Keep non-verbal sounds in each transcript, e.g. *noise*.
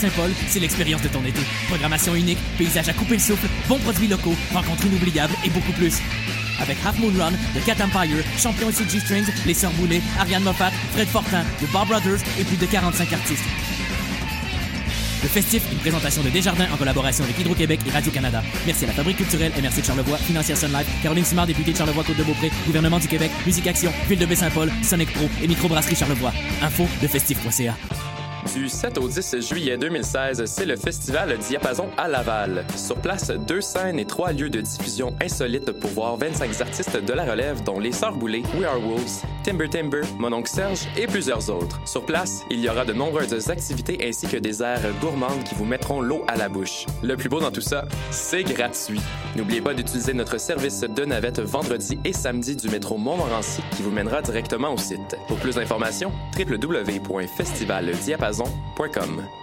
de Baie-Saint-Paul, c'est l'expérience de ton été. Programmation unique, paysage à couper le souffle, bons produits locaux, rencontres inoubliables et beaucoup plus. Avec Half Moon Run, The Cat Empire, Champion et G-Strings, Les Sœurs Boulay, Ariane Moffat, Fred Fortin, The Bob Brothers et plus de 45 artistes. Le festif, une présentation de Desjardins en collaboration avec Hydro-Québec et Radio-Canada. Merci à la Fabrique culturelle MRC de Charlevoix, Financière Sun Life, Caroline Simard, députée de Charlevoix-Côte-de-Beaupré, Gouvernement du Québec, Musique Action, Ville de Baie-Saint-Paul, Sonic Pro et Microbrasserie Charlevoix. Info de festif.ca. Du 7 au 10 juillet 2016, c'est le festival Diapason à Laval. Sur place, deux scènes et trois lieux de diffusion insolites pour voir 25 artistes de la relève, dont Les Sœurs We Are Wolves, Timber Timber, Mon oncle Serge et plusieurs autres. Sur place, il y aura de nombreuses activités ainsi que des airs gourmandes qui vous mettront l'eau à la bouche. Le plus beau dans tout ça, c'est gratuit. N'oubliez pas d'utiliser notre service de navette vendredi et samedi du métro Montmorency qui vous mènera directement au site. Pour plus d'informations, www.festivaldiapason.com.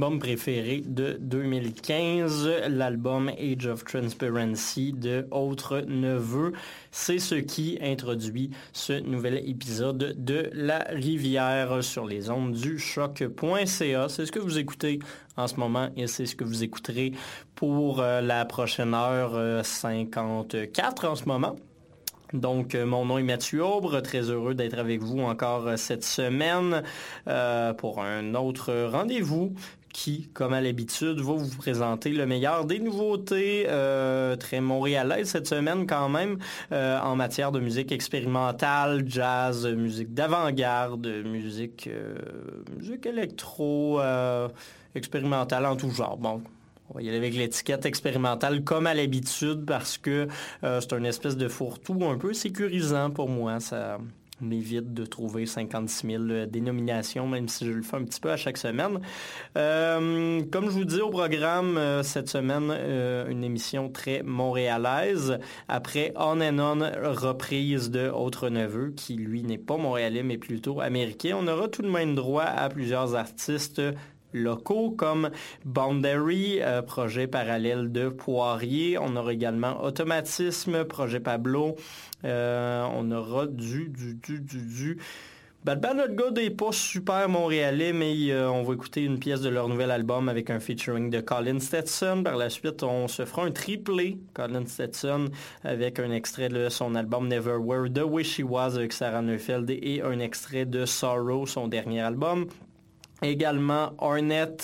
Albums préférés de 2015, l'album Age of Transparency de Autre Neveu. C'est ce qui introduit ce nouvel épisode de La Rivière sur les ondes du choc.ca. C'est ce que vous écoutez en ce moment et c'est ce que vous écouterez pour euh, la prochaine heure euh, 54 en ce moment. Donc, euh, mon nom est Mathieu Aubre, très heureux d'être avec vous encore euh, cette semaine euh, pour un autre rendez-vous qui, comme à l'habitude, va vous présenter le meilleur des nouveautés euh, très montréalaises cette semaine quand même euh, en matière de musique expérimentale, jazz, musique d'avant-garde, musique, euh, musique électro, expérimentale en tout genre. Bon, on va y aller avec l'étiquette expérimentale comme à l'habitude parce que c'est une espèce de fourre-tout un peu sécurisant pour moi. Ça m'évite de trouver 56 000 dénominations, même si je le fais un petit peu à chaque semaine. Euh, comme je vous dis au programme, euh, cette semaine, euh, une émission très montréalaise. Après On and On, reprise de Autre Neveu, qui lui n'est pas montréalais, mais plutôt américain. On aura tout de même droit à plusieurs artistes locaux comme Boundary, euh, projet parallèle de Poirier. On aura également Automatisme, projet Pablo. Euh, on aura du, du, du, du, du. Bad Bad Not Good n'est pas super montréalais, mais euh, on va écouter une pièce de leur nouvel album avec un featuring de Colin Stetson. Par la suite, on se fera un triplé, Colin Stetson, avec un extrait de son album Never Were, The Way She Was avec Sarah Neufeld et un extrait de Sorrow, son dernier album. Également Hornet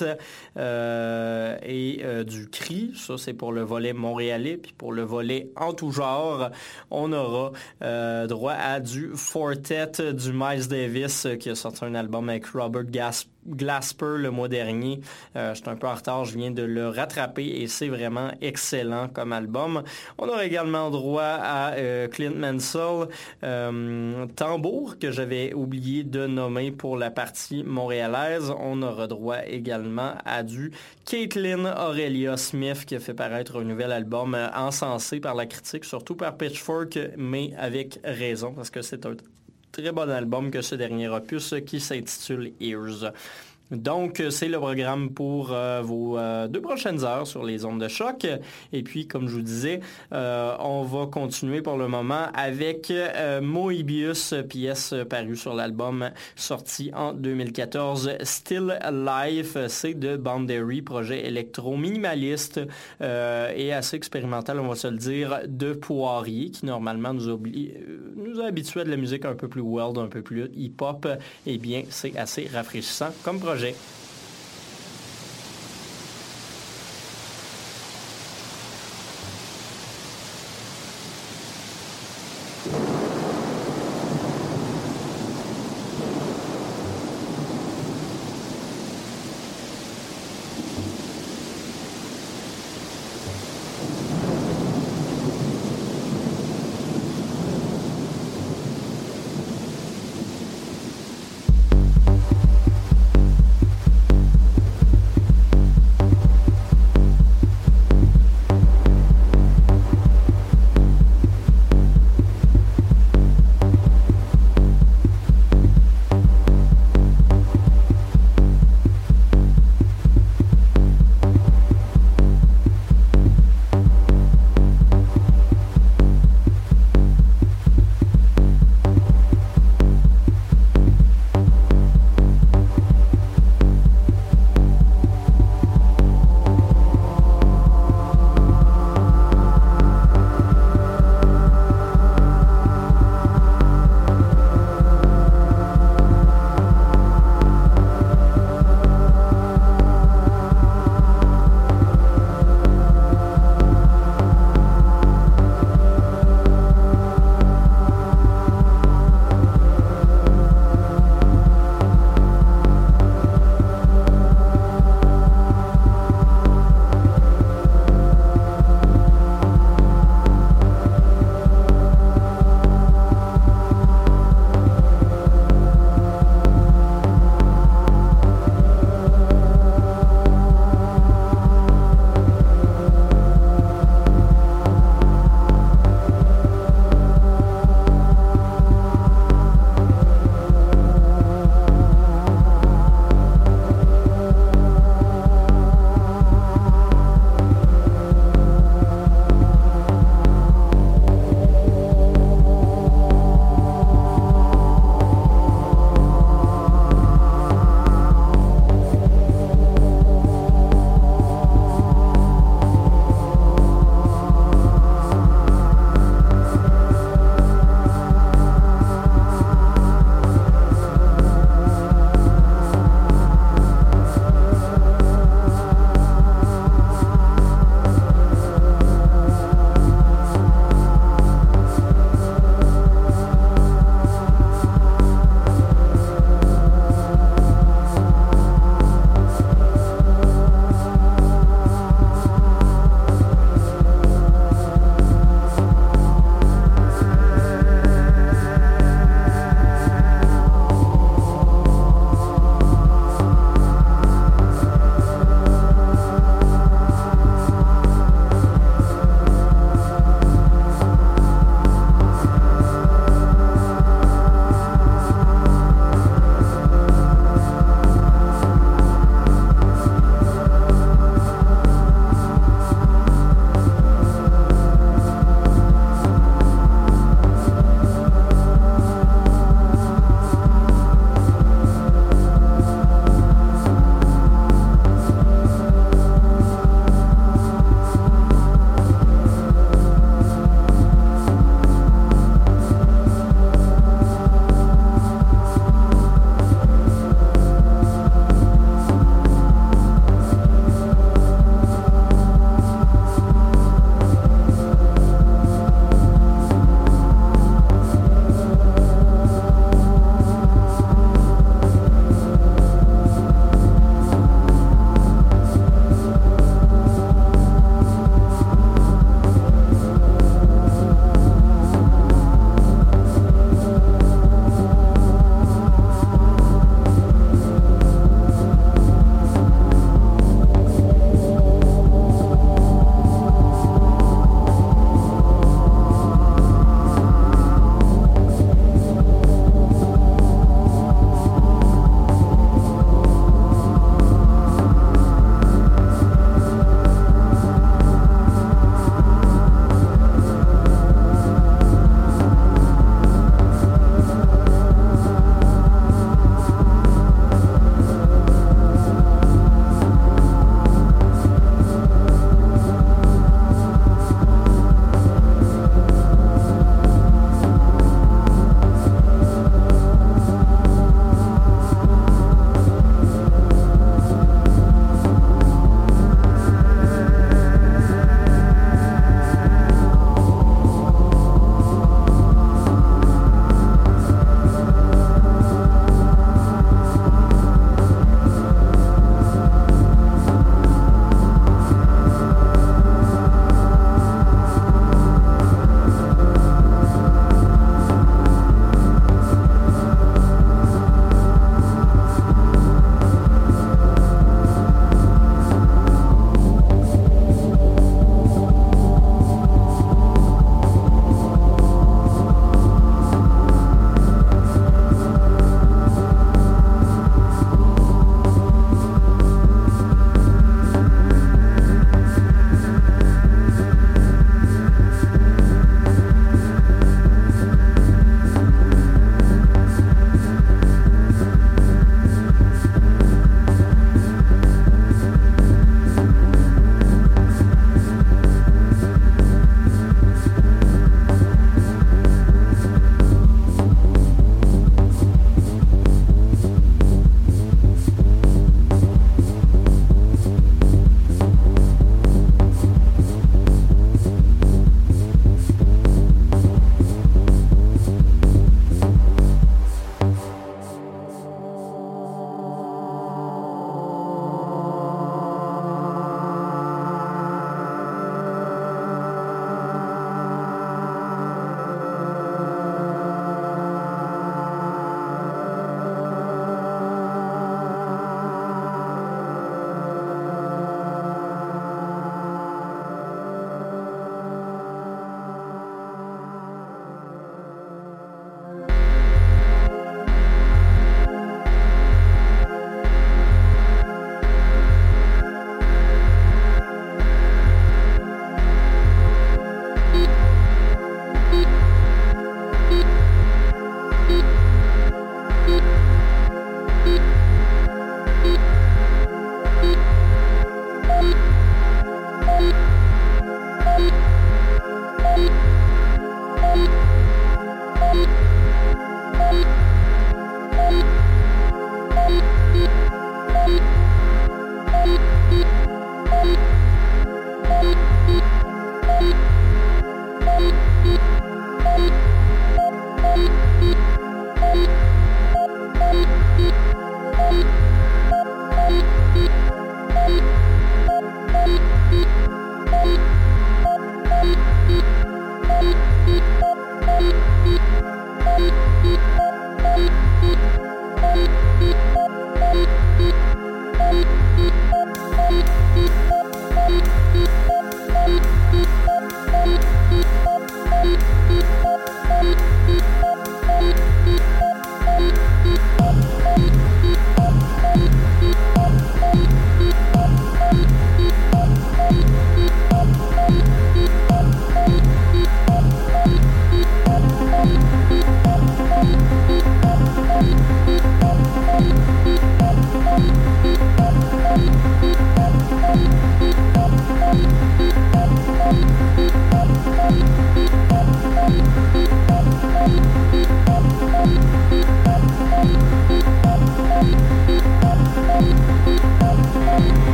euh, et euh, du cri, ça c'est pour le volet montréalais, puis pour le volet en tout genre, on aura euh, droit à du Fortet du Miles Davis qui a sorti un album avec Robert Gasp Glasper le mois dernier. Euh, un peu en retard, je viens de le rattraper et c'est vraiment excellent comme album. On aura également droit à euh, Clint Mansell, euh, Tambour, que j'avais oublié de nommer pour la partie montréalaise. On aura droit également à du Caitlin Aurelia Smith qui a fait paraître un nouvel album euh, encensé par la critique, surtout par Pitchfork, mais avec raison parce que c'est un très bon album que ce dernier opus qui s'intitule Ears. Donc, c'est le programme pour euh, vos euh, deux prochaines heures sur les ondes de choc. Et puis, comme je vous disais, euh, on va continuer pour le moment avec Moebius, pièce parue sur l'album sorti en 2014, Still Life. C'est de Boundary, projet électro-minimaliste et assez expérimental, on va se le dire, de Poirier, qui normalement nous, oublie, nous a habitués à de la musique un peu plus world, un peu plus hip-hop. Eh bien, c'est assez rafraîchissant comme projet projet.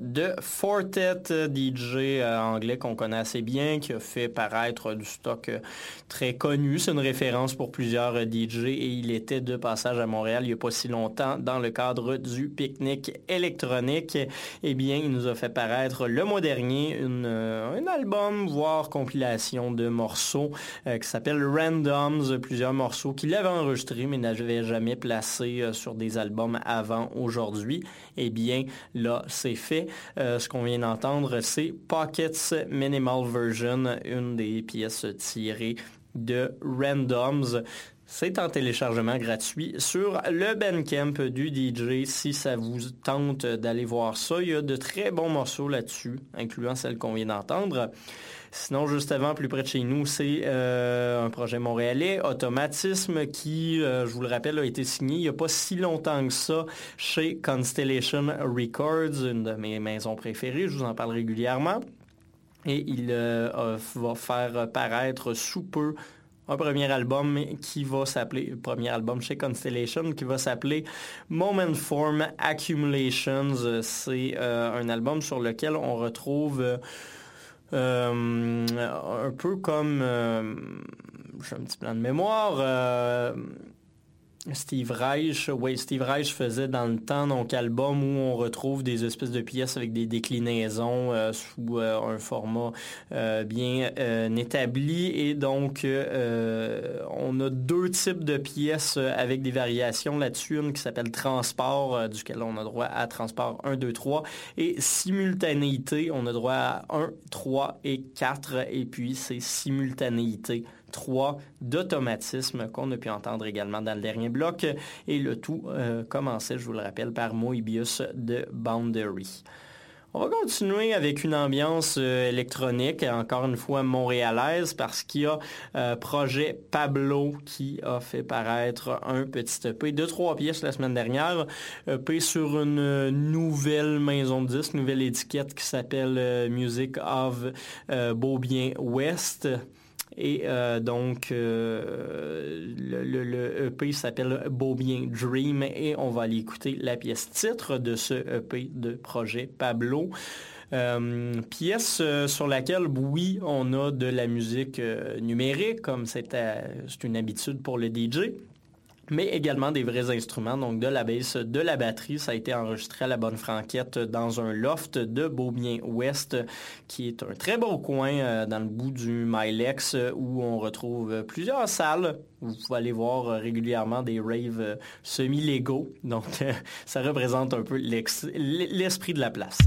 De Fortet, DJ euh, anglais qu'on connaît assez bien, qui a fait paraître du stock euh, connu. C'est une référence pour plusieurs euh, DJ et il était de passage à Montréal il n'y a pas si longtemps dans le cadre du pique-nique électronique. Eh bien, il nous a fait paraître le mois dernier un album, voire compilation de morceaux qui s'appelle Randoms, plusieurs morceaux qu'il avait enregistrés mais n'avait jamais placé sur des albums avant aujourd'hui. Eh bien, là, c'est fait. Euh, ce qu'on vient d'entendre, c'est Pockets Minimal Version, une des pièces tirées de Randoms. C'est en téléchargement gratuit sur le Bandcamp du DJ si ça vous tente d'aller voir ça. Il y a de très bons morceaux là-dessus, incluant celle qu'on vient d'entendre. Sinon, juste avant, plus près de chez nous, c'est euh, un projet montréalais, Automatisme, qui, euh, je vous le rappelle, a été signé il n'y a pas si longtemps que ça chez Constellation Records, une de mes maisons préférées, je vous en parle régulièrement. Et il euh, va faire paraître sous peu un premier album qui va s'appeler, premier album chez Constellation, qui va s'appeler Moment Form Accumulations. C'est un album sur lequel on retrouve euh, un peu comme, euh, j'ai un petit plan de mémoire, euh, Steve Reich, oui, Steve Reich faisait dans le temps donc album où on retrouve des espèces de pièces avec des déclinaisons euh, sous euh, un format euh, bien établi. Et donc on a deux types de pièces avec des variations là-dessus, une qui s'appelle transport duquel on a droit à transport 1, 2, 3 et simultanéité, on a droit à 1, 3 et 4 et puis c'est simultanéité 3 d'automatisme qu'on a pu entendre également dans le dernier bloc. Et le tout euh, commençait, je vous le rappelle, par Moebius de Boundary. On va continuer avec une ambiance euh, électronique, encore une fois montréalaise, parce qu'il y a euh, Projet Pablo qui a fait paraître un petit EP de trois pièces la semaine dernière, EP sur une nouvelle maison de disques, nouvelle étiquette qui s'appelle Music of Beaubien West. Et euh, donc, euh, le, EP s'appelle Beaubien Dream et on va aller écouter la pièce titre de ce EP de projet Pablo. Euh, pièce sur laquelle, oui, on a de la musique numérique, comme c'est une habitude pour le DJ mais également des vrais instruments, donc de la basse, de la batterie. Ça a été enregistré à la Bonne Franquette dans un loft de Beaubien-Ouest, qui est un très beau coin euh, dans le bout du Milex, où on retrouve plusieurs salles. Où vous pouvez aller voir régulièrement des raves euh, semi-légaux. Donc, *laughs* ça représente un peu l'esprit de la place.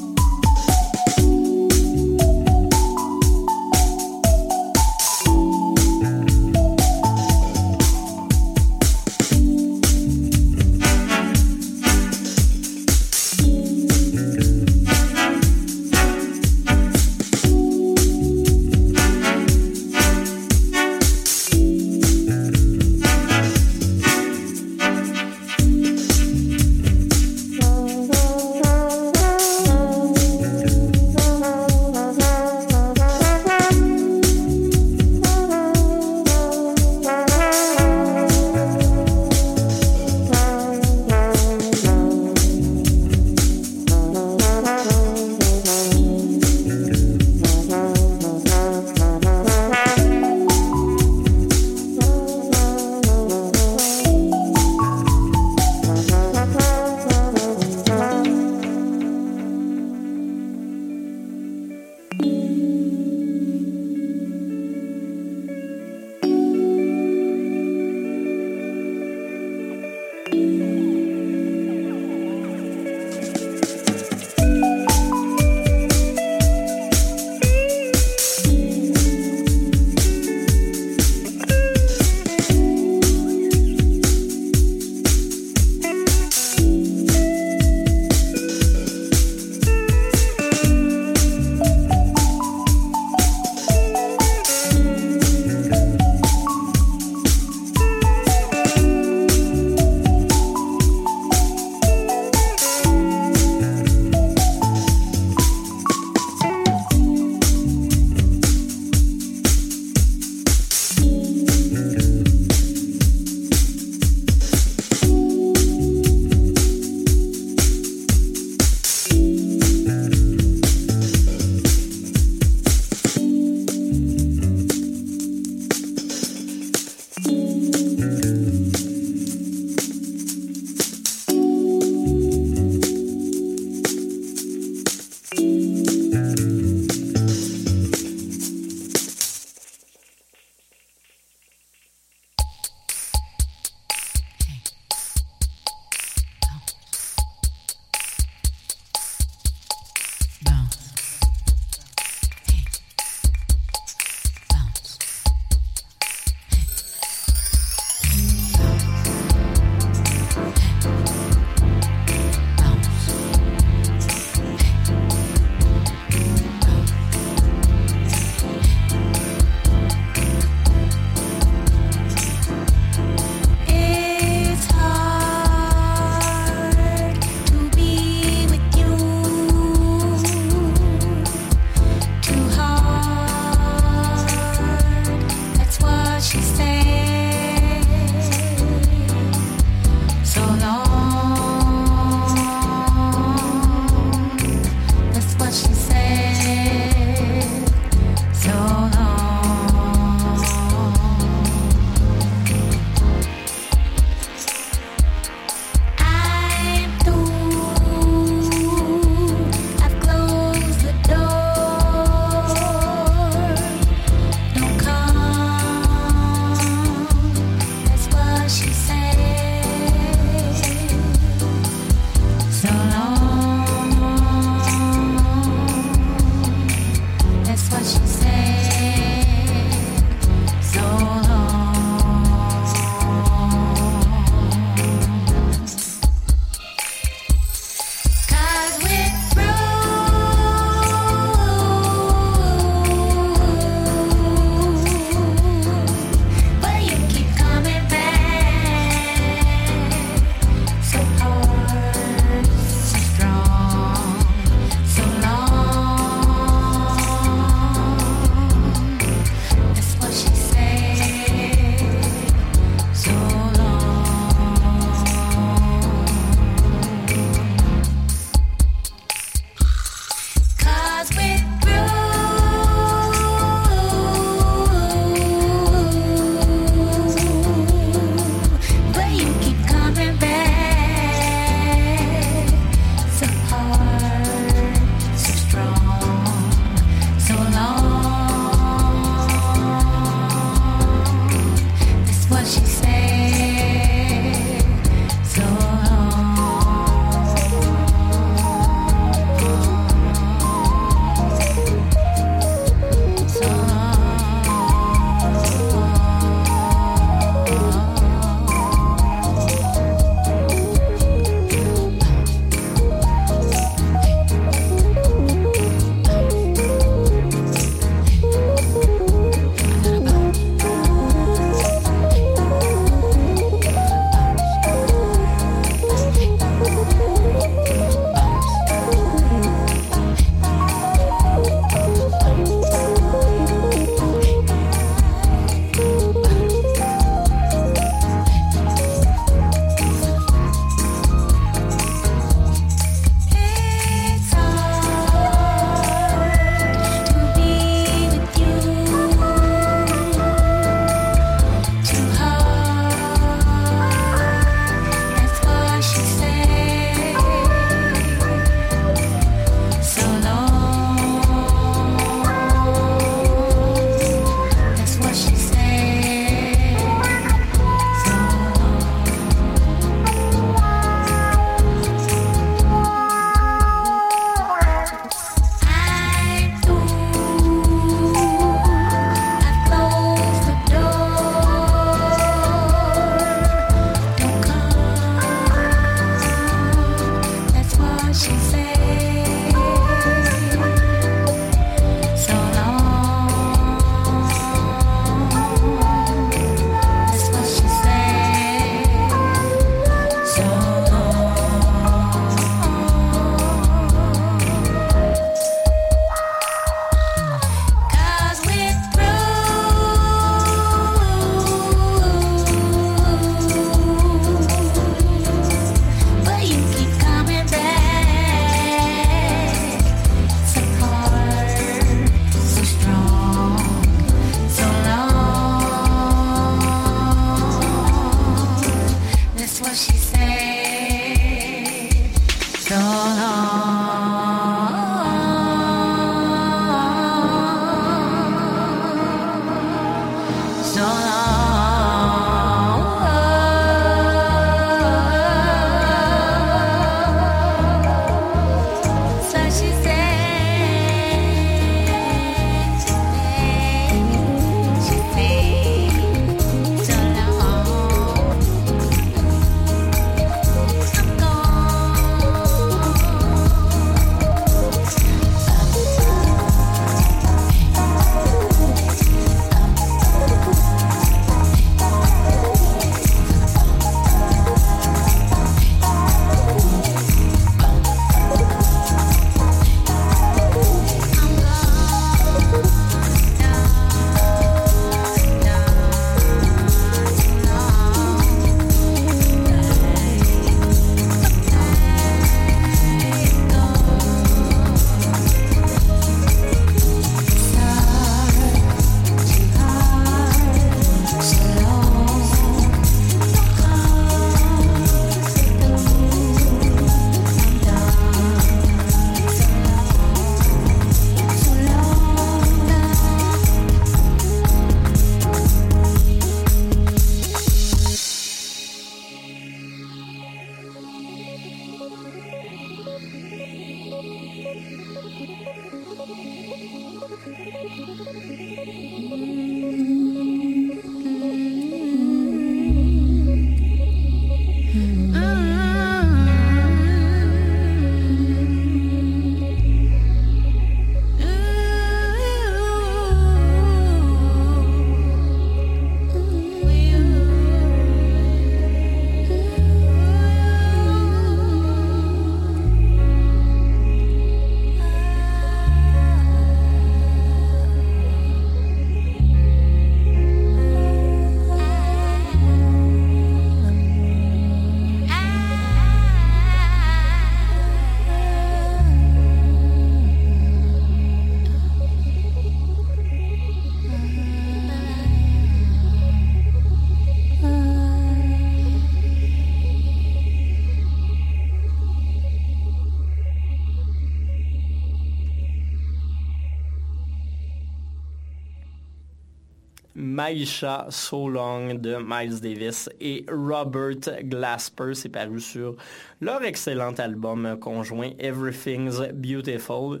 Maisha So Long de Miles Davis et Robert Glasper. C'est paru sur leur excellent album conjoint Everything's Beautiful.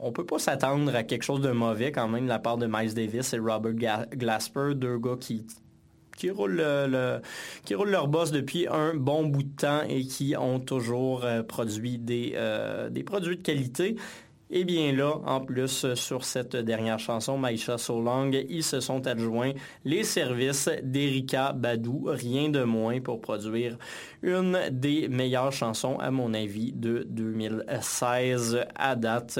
On peut pas s'attendre à quelque chose de mauvais quand même de la part de Miles Davis et Robert Glasper, deux gars qui qui roulent leur boss depuis un bon bout de temps et qui ont toujours euh, produit des, euh, des produits de qualité. Et bien là, en plus, sur cette dernière chanson, Maïcha So Long, ils se sont adjoints les services d'Erika Badou, rien de moins pour produire une des meilleures chansons, à mon avis, de 2016 à date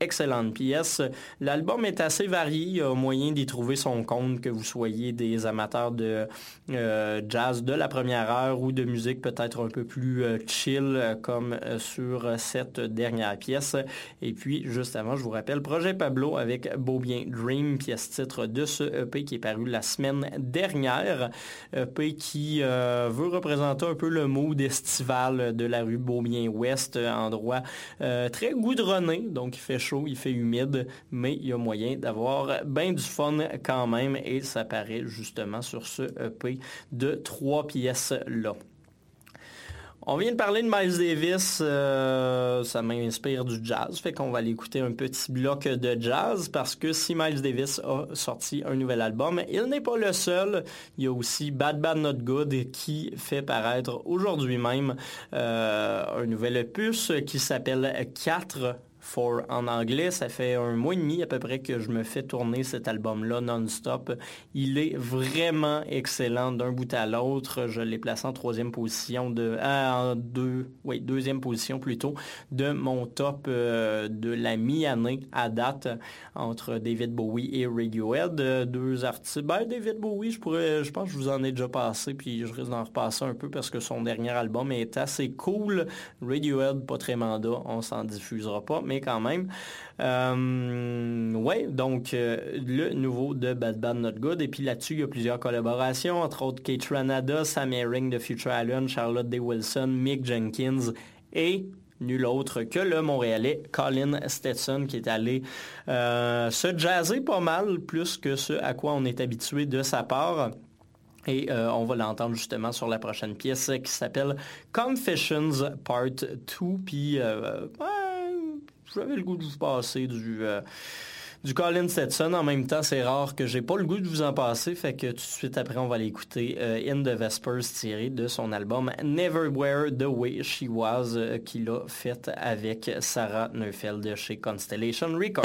excellente pièce. L'album est assez varié, il y a moyen d'y trouver son compte, que vous soyez des amateurs de euh, jazz de la première heure ou de musique peut-être un peu plus euh, chill euh, comme sur cette dernière pièce. Et puis, juste avant, je vous rappelle, Projet Pablo avec Beau Bien Dream, pièce titre de ce EP qui est paru la semaine dernière. EP qui veut représenter un peu le mood estival de la rue Beaubien Ouest, endroit très goudronné, donc il fait il fait humide, mais il y a moyen d'avoir bien du fun quand même et ça paraît justement sur ce EP de trois pièces-là. On vient de parler de Miles Davis, euh, ça m'inspire du jazz, fait qu'on va aller écouter un petit bloc de jazz parce que si Miles Davis a sorti un nouvel album, il n'est pas le seul. Il y a aussi Bad Bad Not Good qui fait paraître aujourd'hui même euh, un nouvel opus qui s'appelle 4 For en anglais. Ça fait un mois et demi à peu près que je me fais tourner cet album-là non-stop. Il est vraiment excellent d'un bout à l'autre. Je l'ai placé en troisième position de, ah, en deux, oui, deuxième position plutôt de mon top euh, de la mi-année à date entre David Bowie et Radiohead. Euh, deux artistes. Ben, David Bowie, je pourrais, je pense que je vous en ai déjà passé, puis je risque d'en repasser un peu parce que son dernier album est assez cool. Radiohead, pas très mandat, on s'en diffusera pas, mais quand même. Euh, ouais, donc euh, le nouveau de Bad Bad Not Good. Et puis là-dessus, il y a plusieurs collaborations, entre autres Kate Ranada, Sam Herring de Future Island, Charlotte Day Wilson, Mick Jenkins et nul autre que le Montréalais Colin Stetson qui est allé euh, se jazzer pas mal plus que ce à quoi on est habitué de sa part. Et on va l'entendre justement sur la prochaine pièce qui s'appelle Confessions Part 2. Puis j'avais le goût de vous passer du, euh, du Colin Stetson. En même temps, c'est rare que j'ai pas le goût de vous en passer. Fait que tout de suite après, on va l'écouter euh, In the Vespers tiré de son album Never Wear the Way She Was euh, qu'il a fait avec Sarah Neufeld chez Constellation Records.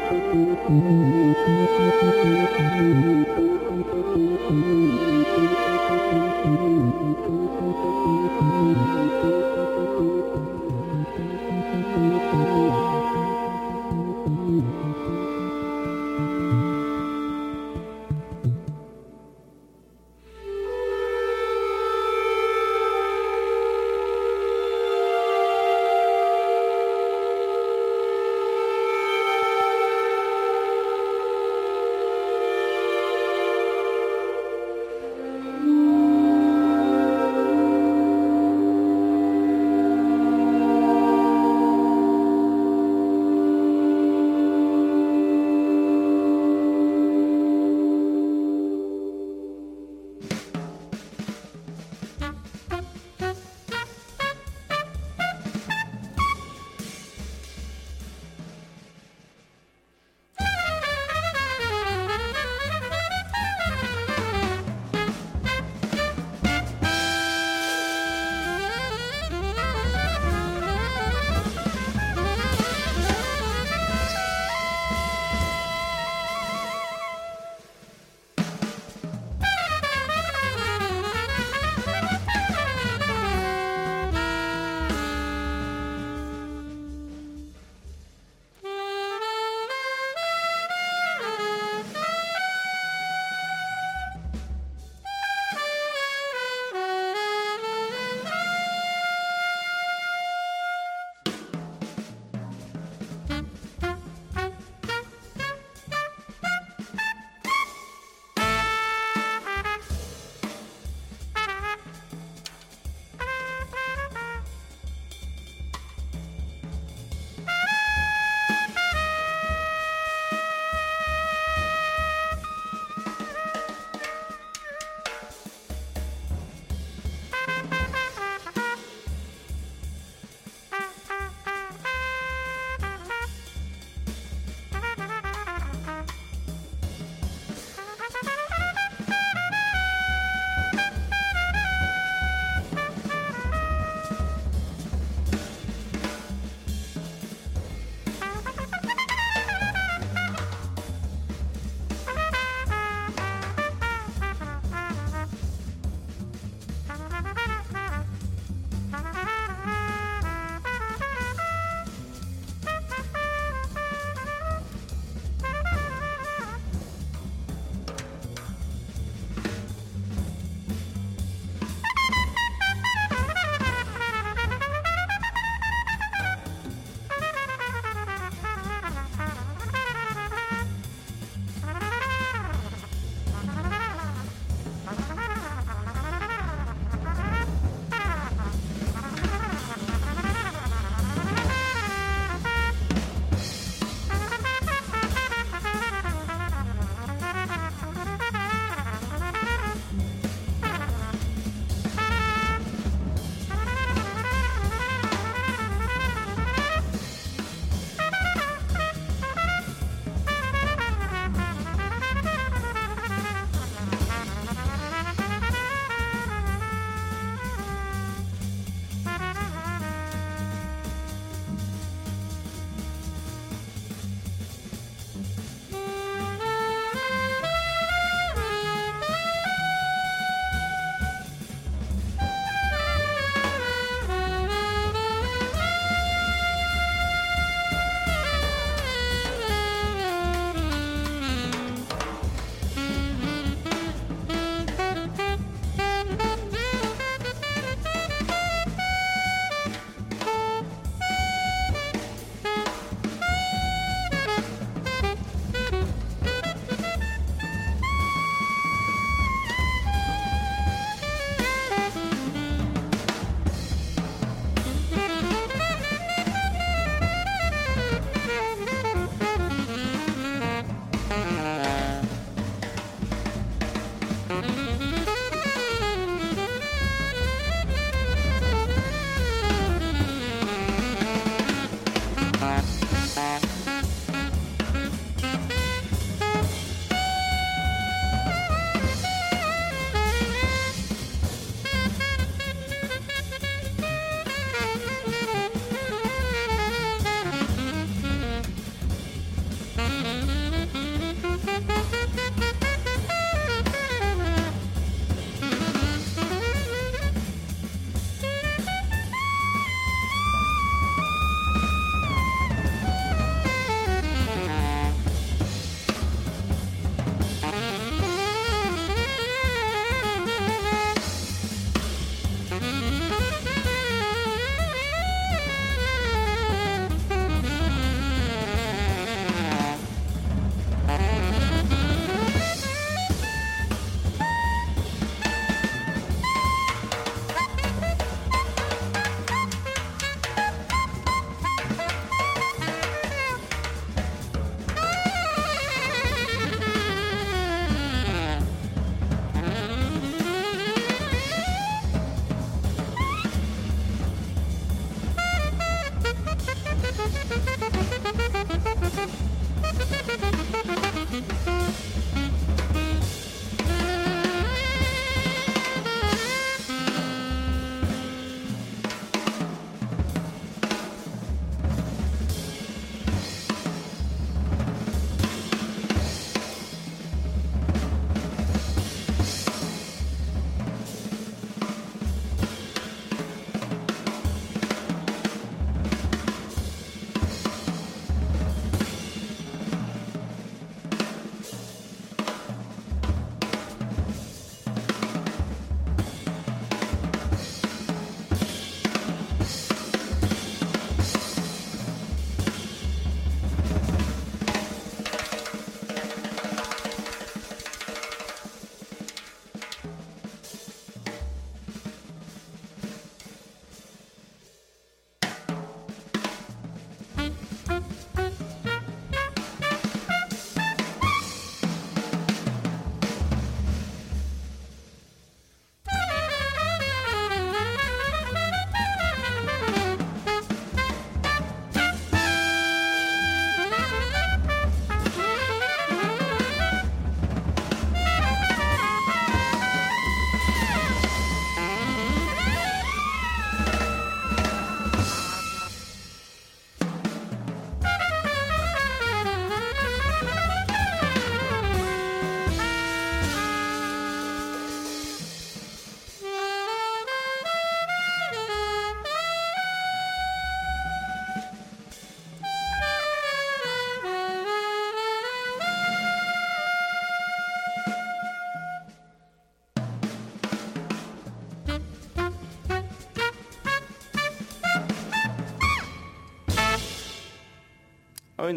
Thank you.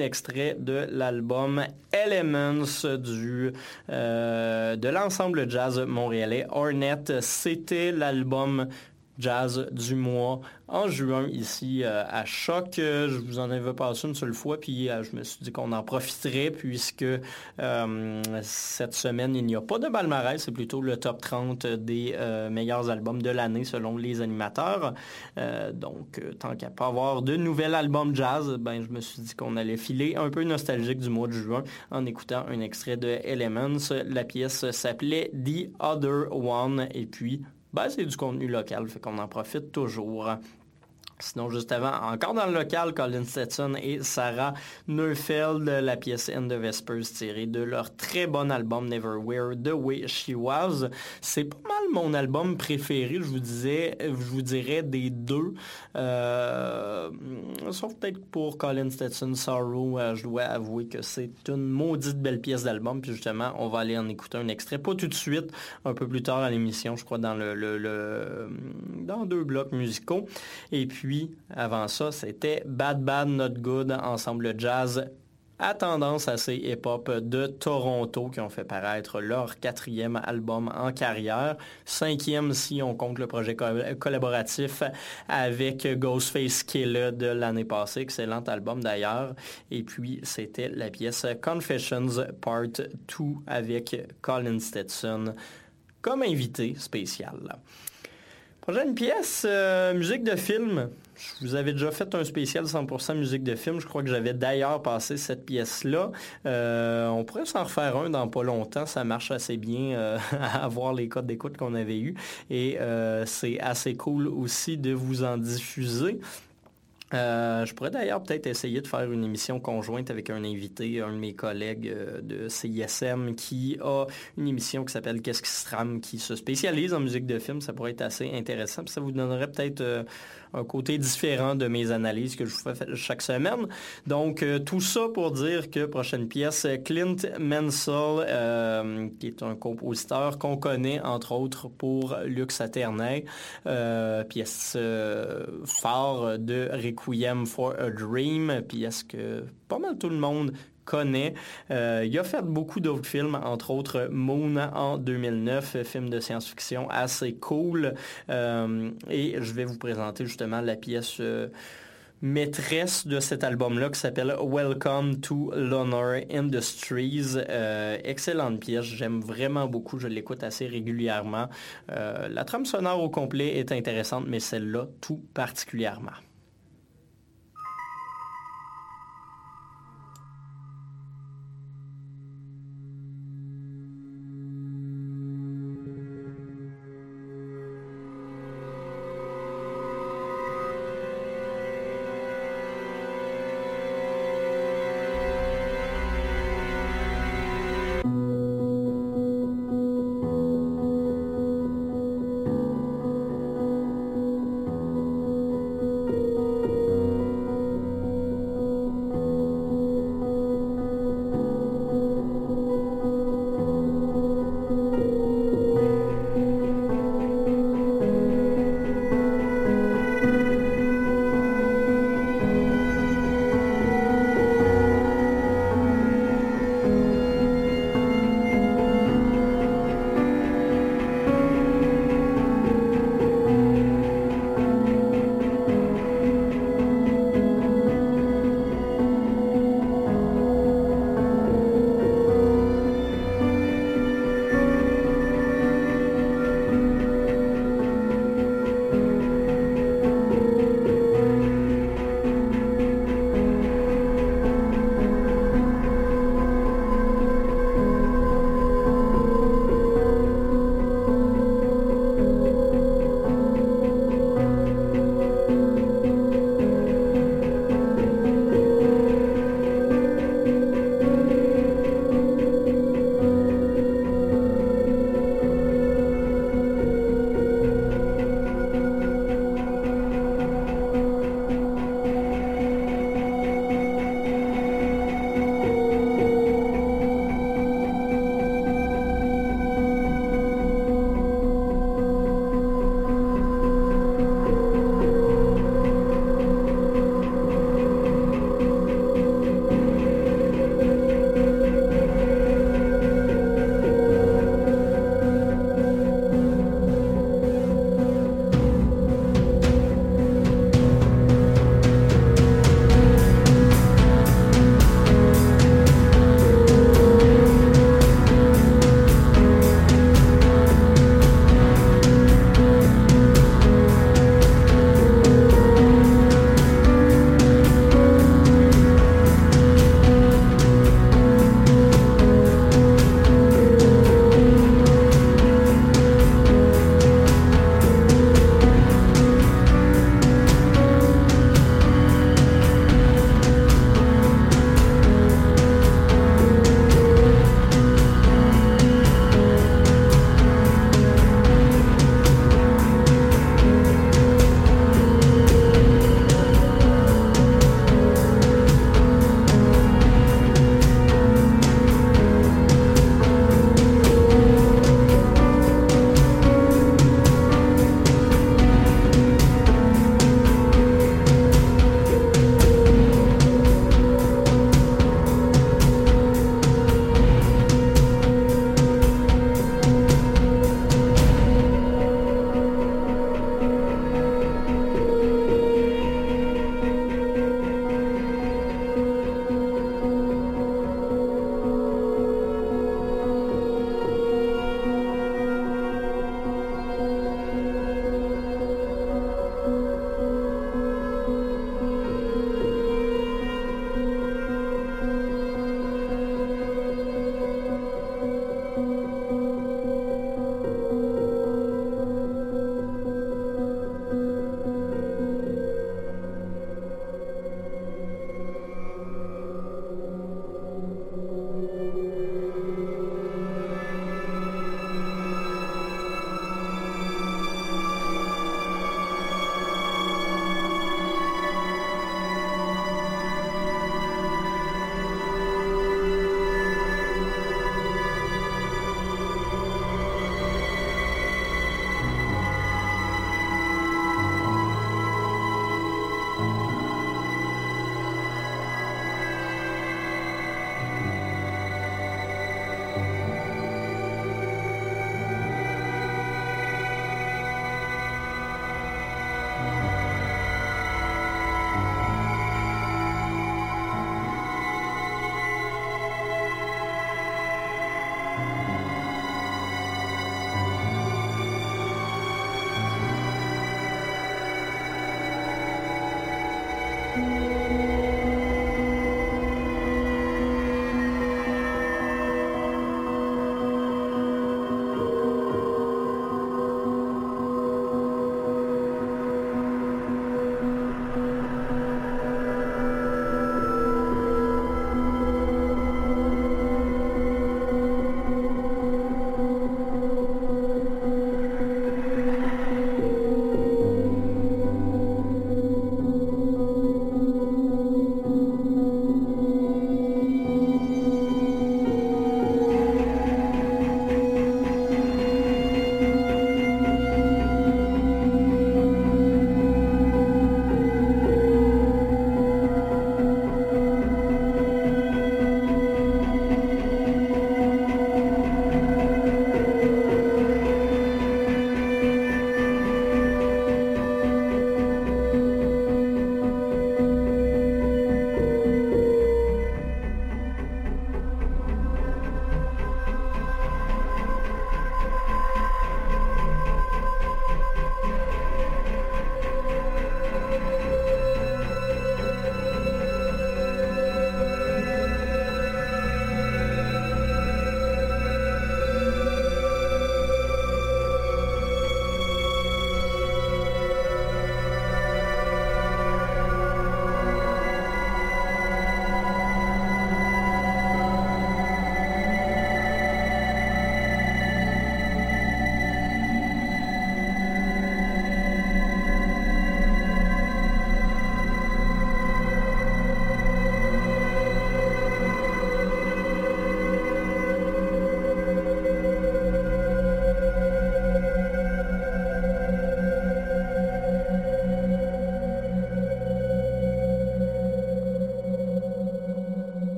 Extrait de l'album Elements du, euh, de l'ensemble jazz montréalais Ornette. C'était l'album jazz du mois en juin ici euh, à Choc. Euh, je vous en avais passé une seule fois, puis euh, je me suis dit qu'on en profiterait puisque cette semaine, il n'y a pas de palmarès, c'est plutôt le top 30 des meilleurs albums de l'année selon les animateurs. donc, tant qu'à pas avoir de nouvel album jazz, ben, je me suis dit qu'on allait filer un peu nostalgique du mois de juin en écoutant un extrait de Elements. La pièce s'appelait The Other One et puis ben, c'est du contenu local, fait qu'on en profite toujours. Sinon, juste avant, encore dans le local, Colin Stetson et Sarah Neufeld, la pièce End of Vespers tirée de leur très bon album Never Wear The Way She Was. C'est pas mal mon album préféré, je vous disais, je vous dirais des deux. Euh, sauf peut-être pour Colin Stetson Sorrow, euh, je dois avouer que c'est une maudite belle pièce d'album. Puis justement, on va aller en écouter un extrait, pas tout de suite, un peu plus tard à l'émission, je crois, dans le, le dans deux blocs musicaux. Et puis avant ça, c'était Bad Bad Not Good, ensemble jazz à tendance assez hip-hop de Toronto qui ont fait paraître leur quatrième album en carrière, cinquième si on compte le projet collaboratif avec Ghostface Killer de l'année passée, excellent album d'ailleurs. Et puis c'était la pièce Confessions Part 2 avec Colin Stetson comme invité spécial. Prochaine pièce, euh, musique de film. Je vous avais déjà fait un spécial 100% musique de film. Je crois que j'avais d'ailleurs passé cette pièce-là. Euh, on pourrait s'en refaire un dans pas longtemps. Ça marche assez bien euh, *laughs* à voir les codes d'écoute qu'on avait eus. Et c'est assez cool aussi de vous en diffuser. Euh, je pourrais d'ailleurs peut-être essayer de faire une émission conjointe avec un invité, un de mes collègues euh, de CISM qui a une émission qui s'appelle Qu'est-ce qui se trame, qui se spécialise en musique de film. Ça pourrait être assez intéressant. ça vous donnerait peut-être euh, un côté différent de mes analyses que je vous fais chaque semaine. Donc, tout ça pour dire que prochaine pièce, Clint Mansell, qui est un compositeur qu'on connaît entre autres pour Lux Aeternae, euh, pièce phare de Requiem for a Dream, pièce que pas mal tout le monde connaît. Euh, il a fait beaucoup d'autres films, entre autres Moon en 2009, film de science-fiction assez cool. Euh, et je vais vous présenter justement la pièce euh, maîtresse de cet album-là qui s'appelle Welcome to Lunar Industries. excellente pièce, j'aime vraiment beaucoup, je l'écoute assez régulièrement. la trame sonore au complet est intéressante, mais celle-là tout particulièrement.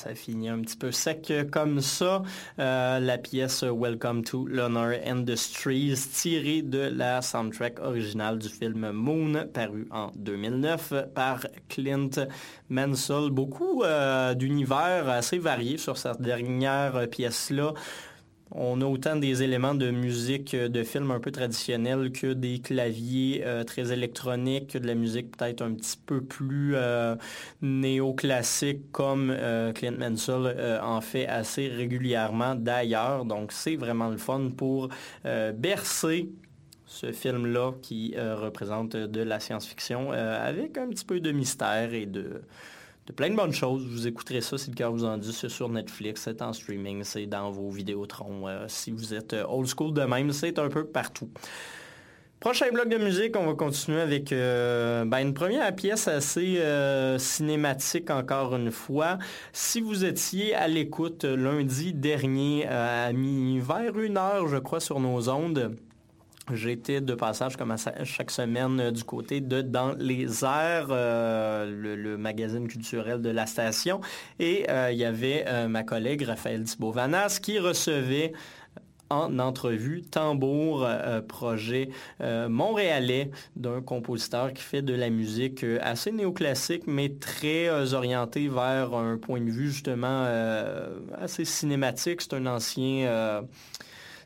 Ça finit un petit peu sec comme ça. Euh, la pièce Welcome to Lunar Industries, tirée de la soundtrack originale du film Moon, paru en 2009 par Clint Mansell. Beaucoup euh, d'univers assez variés sur cette dernière pièce-là. On a autant des éléments de musique euh, de film un peu traditionnels que des claviers euh, très électroniques, que de la musique peut-être un petit peu plus euh, néoclassique comme Clint Mansell en fait assez régulièrement d'ailleurs. Donc c'est vraiment le fun pour bercer ce film-là qui représente de la science-fiction avec un petit peu de mystère et de plein de bonnes choses. Vous écouterez ça si le cœur vous en dit. C'est sur Netflix, c'est en streaming, c'est dans vos Vidéotrons. Euh, si vous êtes euh, old school de même, c'est un peu partout. Prochain bloc de musique, on va continuer avec euh, ben, une première pièce assez cinématique encore une fois. Si vous étiez à l'écoute lundi dernier à mi vers une heure, je crois, sur nos ondes, J'étais de passage comme chaque semaine euh, du côté de Dans les airs, euh, le, magazine culturel de la station. Et euh, il y avait ma collègue Raphaël Thibault-Vanas qui recevait en entrevue Tambour, projet montréalais d'un compositeur qui fait de la musique assez néoclassique, mais très orienté vers un point de vue justement assez cinématique. C'est un ancien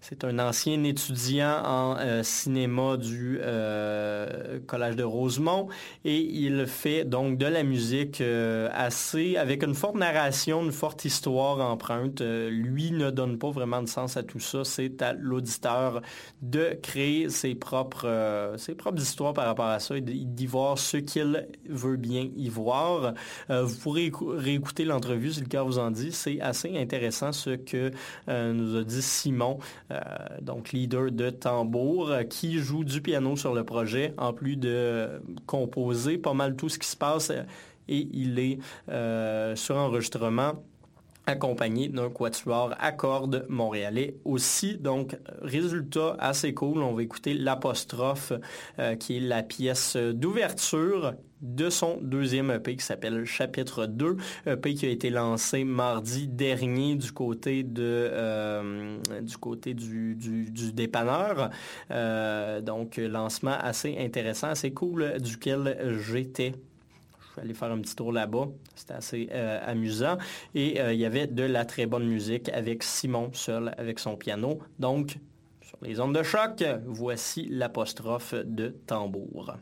c'est un ancien étudiant en euh, cinéma du euh, Collège de Rosemont et il fait donc de la musique euh, assez avec une forte narration, une forte histoire empreinte. lui ne donne pas vraiment de sens à tout ça. C'est à l'auditeur de créer ses propres, ses propres histoires par rapport à ça et d'y voir ce qu'il veut bien y voir. vous pourrez réécouter l'entrevue si le cas vous en dit. C'est assez intéressant ce que nous a dit Simon donc leader de tambour, euh, qui joue du piano sur le projet, en plus de composer pas mal tout ce qui se passe. Et il est euh, sur enregistrement accompagné d'un quatuor à cordes montréalais aussi. Donc, résultat assez cool. On va écouter l'apostrophe qui est la pièce d'ouverture de son deuxième EP qui s'appelle Chapitre 2, EP qui a été lancé mardi dernier du côté de euh, du côté du, dépanneur. Euh, donc lancement assez intéressant, assez cool duquel j'étais je suis allé faire un petit tour là-bas. C'était assez euh, amusant. Et il y avait de la très bonne musique avec Simon seul avec son piano. Donc, sur les ondes de choc, voici l'apostrophe de tambour.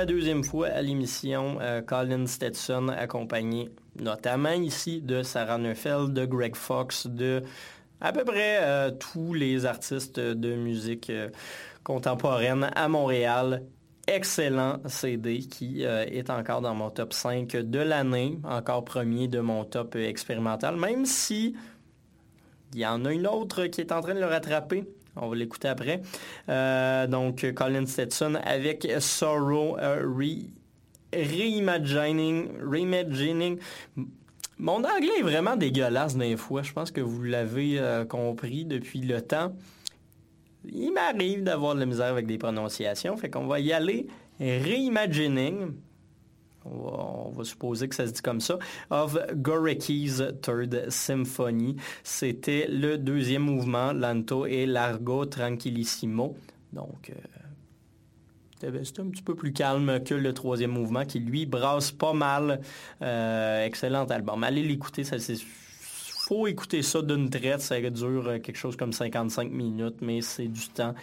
La deuxième fois à l'émission, Colin Stetson accompagné notamment ici de Sarah Neufeld, de Greg Fox, de à peu près tous les artistes de musique contemporaine à Montréal excellent CD qui euh, est encore dans mon top 5 de l'année, encore premier de mon top expérimental, même si il y en a une autre qui est en train de le rattraper. On va l'écouter après. Euh, donc, Colin Stetson avec Sorrow euh, Reimagining. Reimagining. Mon anglais est vraiment dégueulasse d'un fois. Je pense que vous l'avez compris depuis le temps il m'arrive d'avoir de la misère avec des prononciations, fait qu'on va y aller reimagining. On va, supposer que ça se dit comme ça, of Goreki's Third Symphony. C'était le deuxième mouvement, Lanto et Largo Tranquillissimo. Donc, euh, c'est un petit peu plus calme que le troisième mouvement qui, lui, brasse pas mal. Euh, excellent album. Allez l'écouter, ça c'est faut écouter ça d'une traite. Ça dure quelque chose comme 55 minutes, mais c'est du temps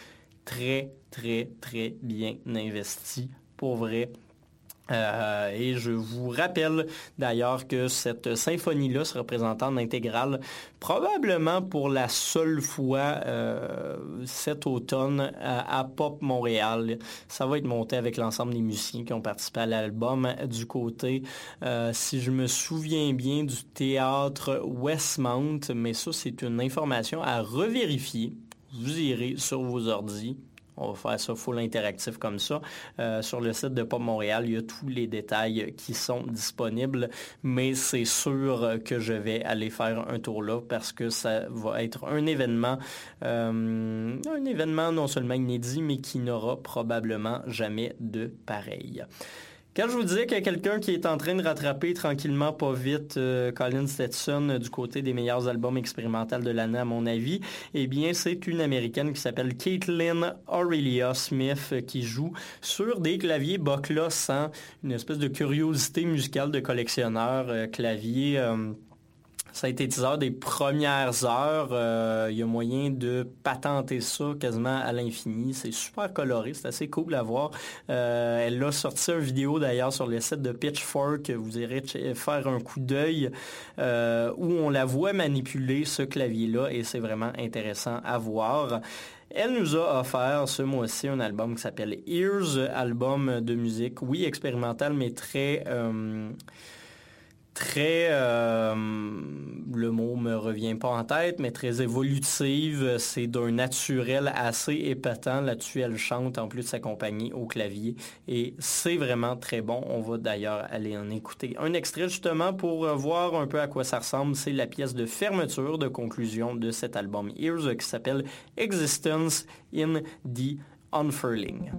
très, très, très bien investi. Pour vrai, euh, et je vous rappelle d'ailleurs que cette symphonie-là sera présentée en intégrale probablement pour la seule fois euh, cet automne à, Pop Montréal. Ça va être monté avec l'ensemble des musiciens qui ont participé à l'album du côté, euh, si je me souviens bien, du théâtre Westmount, mais ça c'est une information à revérifier. Vous irez sur vos ordis on va faire ça full interactif comme ça. Euh, sur le site de Pop Montréal, il y a tous les détails qui sont disponibles, mais c'est sûr que je vais aller faire un tour là parce que ça va être un événement, euh, un événement non seulement inédit, mais qui n'aura probablement jamais de pareil. Quand je vous disais qu'il y a quelqu'un qui est en train de rattraper tranquillement, pas vite, euh, Colin Stetson euh, du côté des meilleurs albums expérimentaux de l'année, à mon avis, eh bien, c'est une Américaine qui s'appelle Caitlin Aurelia Smith euh, qui joue sur des claviers Bokla sans une espèce de curiosité musicale de collectionneur. clavier ça a été des premières heures. Euh, il y a moyen de patenter ça quasiment à l'infini. C'est super coloré, c'est assez cool à voir. Euh, elle a sorti une vidéo d'ailleurs sur le site de Pitchfork. Vous irez faire un coup d'œil euh, où on la voit manipuler ce clavier-là et c'est vraiment intéressant à voir. Elle nous a offert ce mois-ci un album qui s'appelle Ears, album de musique, oui, expérimental, mais très très, euh, le mot me revient pas en tête, mais très évolutive. C'est d'un naturel assez épatant. Là-dessus, elle chante en plus de s'accompagner au clavier. Et c'est vraiment très bon. On va d'ailleurs aller en écouter un extrait justement pour voir un peu à quoi ça ressemble. C'est la pièce de fermeture, de conclusion de cet album Ears qui s'appelle Existence in the Unfurling.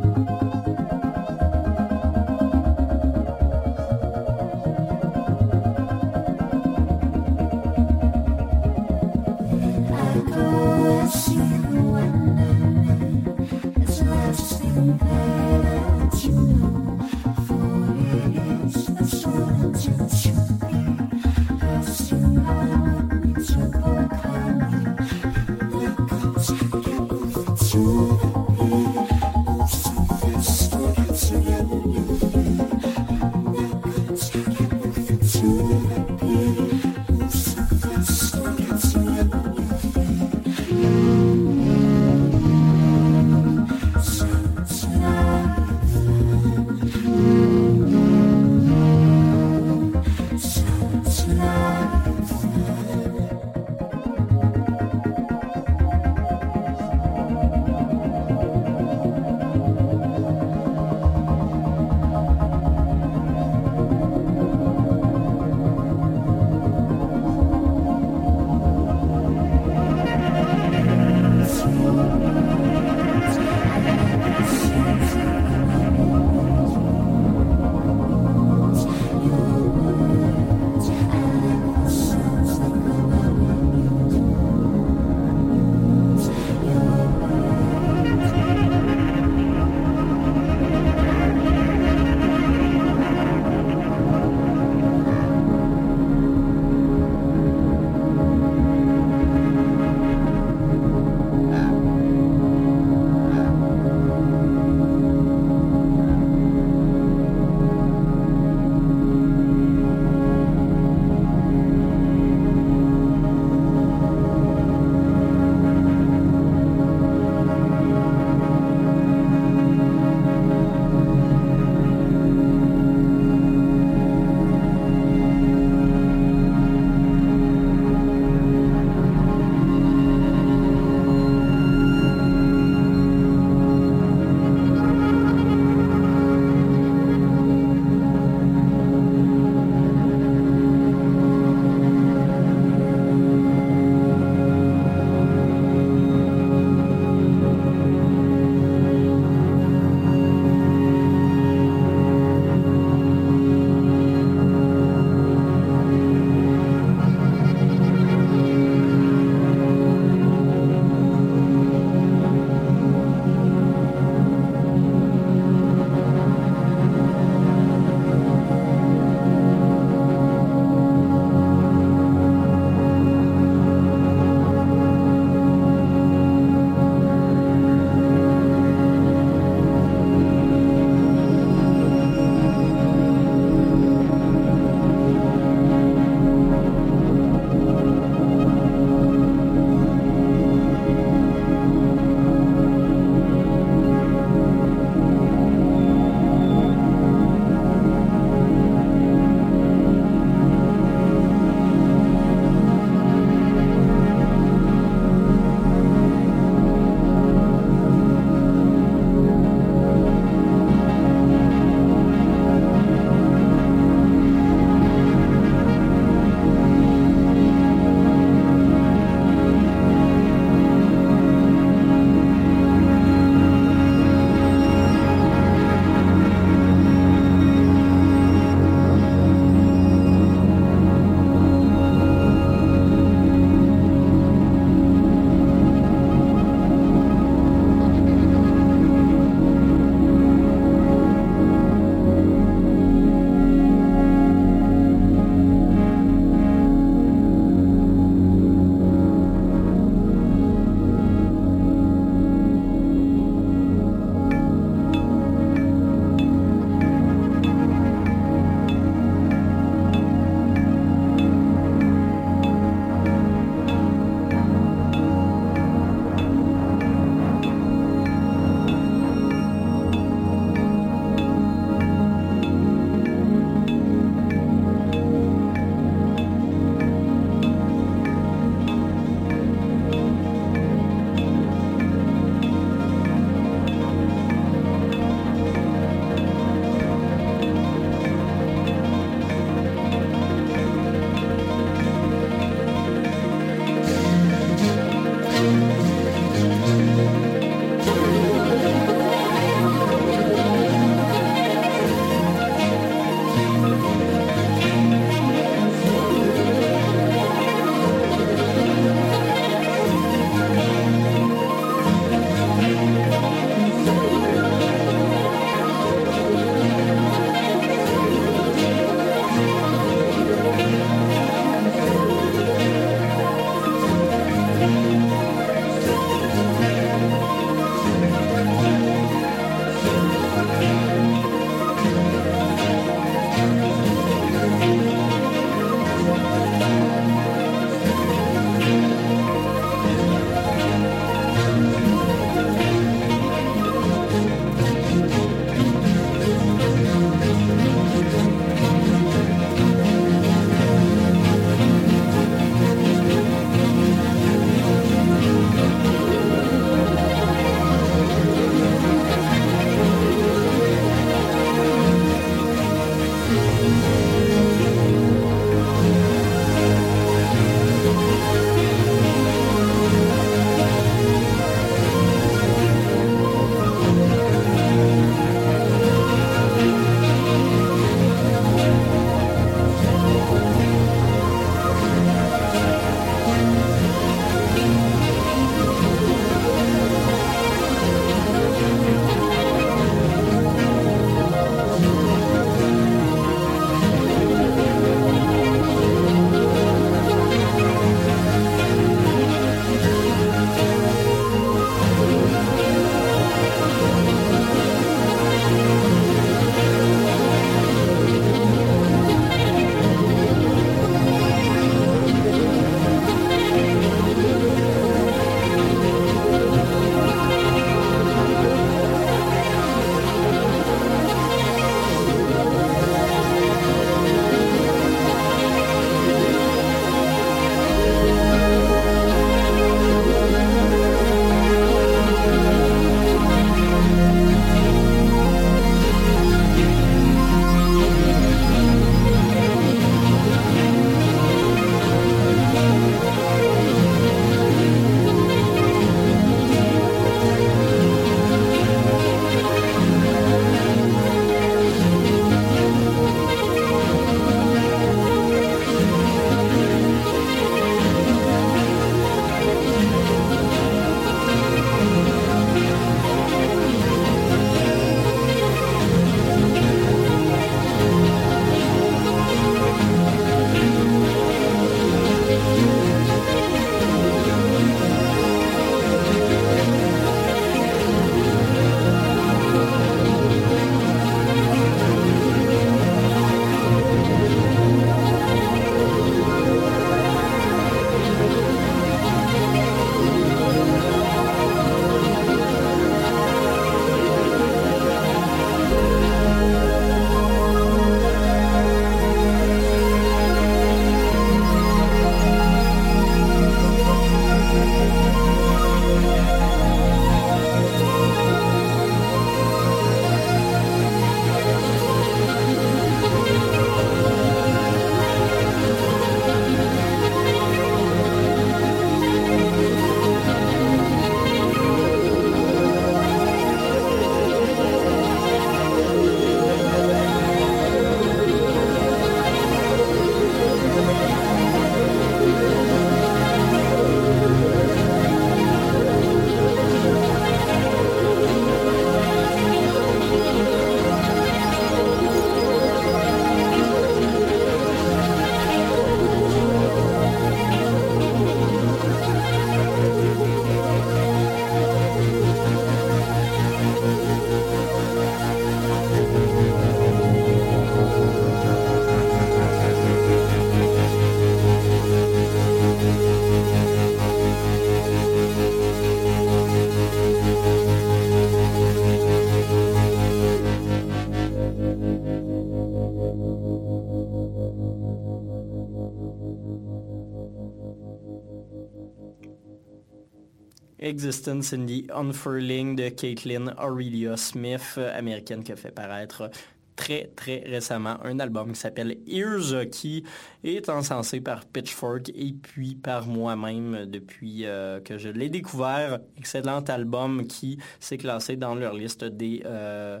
Existence in the Unfurling de Caitlin Aurelia Smith, américaine qui a fait paraître très très récemment un album qui s'appelle Ears qui est encensé par Pitchfork et puis par moi-même depuis euh, que je l'ai découvert. Excellent album qui s'est classé dans leur liste des, euh,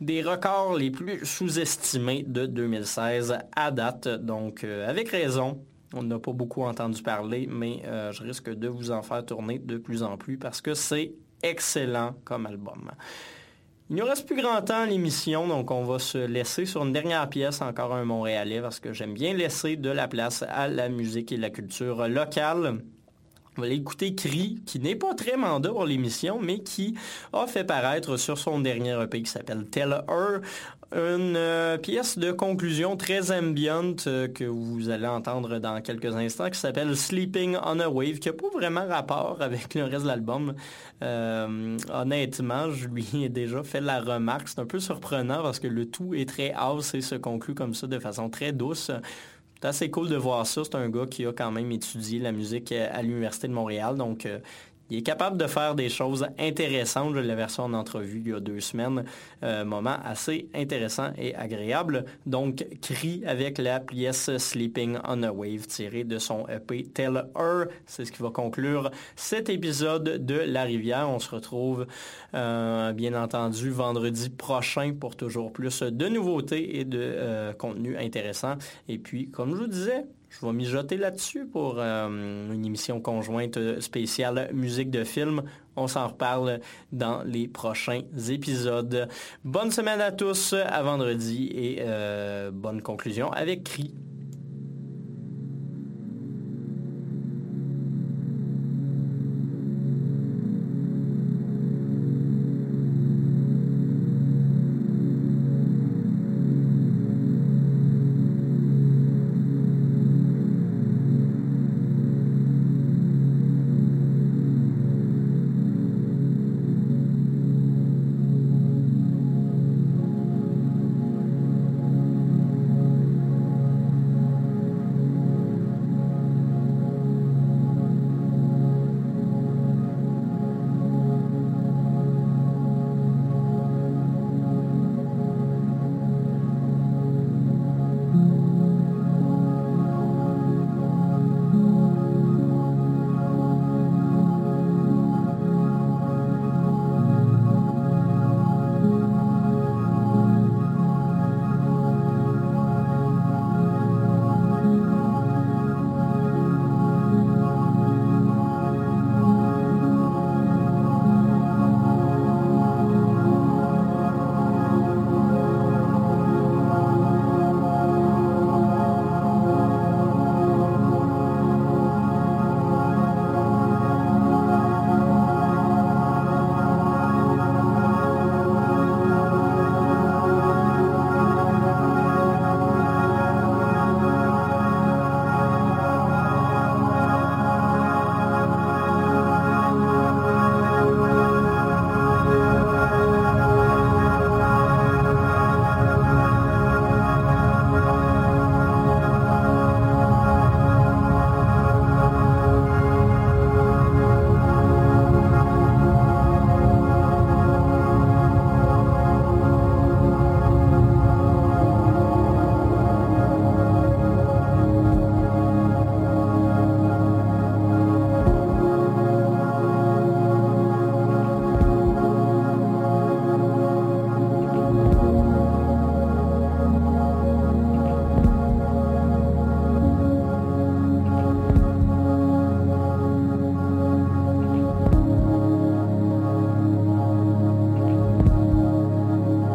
records les plus sous-estimés de 2016 à date. Donc euh, avec raison. On n'a pas beaucoup entendu parler, mais je risque de vous en faire tourner de plus en plus parce que c'est excellent comme album. Il ne reste plus grand temps à l'émission, donc on va se laisser sur une dernière pièce, encore un Montréalais, parce que j'aime bien laisser de la place à la musique et la culture locale. On va écouter Cri, qui n'est pas très mandat pour l'émission, mais qui a fait paraître sur son dernier EP qui s'appelle Tell Her une euh, pièce de conclusion très ambiante euh, que vous allez entendre dans quelques instants qui s'appelle Sleeping on a Wave, qui n'a pas vraiment rapport avec le reste de l'album. Euh, honnêtement, je lui *laughs* ai déjà fait la remarque. C'est un peu surprenant parce que le tout est très house et se conclut comme ça de façon très douce. C'est cool de voir ça. C'est un gars qui a quand même étudié la musique à l'Université de Montréal. Donc, il est capable de faire des choses intéressantes. Je l'ai versé en entrevue il y a deux semaines. Euh, moment assez intéressant et agréable. Donc, Cri avec la pièce Sleeping on a Wave tirée de son EP Tell Her. C'est ce qui va conclure cet épisode de La Rivière. On se retrouve, euh, bien entendu, vendredi prochain pour toujours plus de nouveautés et de euh, contenu intéressant. Et puis, comme je vous disais, je vais mijoter là-dessus pour euh, une émission conjointe spéciale musique de film. On s'en reparle dans les prochains épisodes. Bonne semaine à tous, à vendredi et euh, bonne conclusion avec CRI.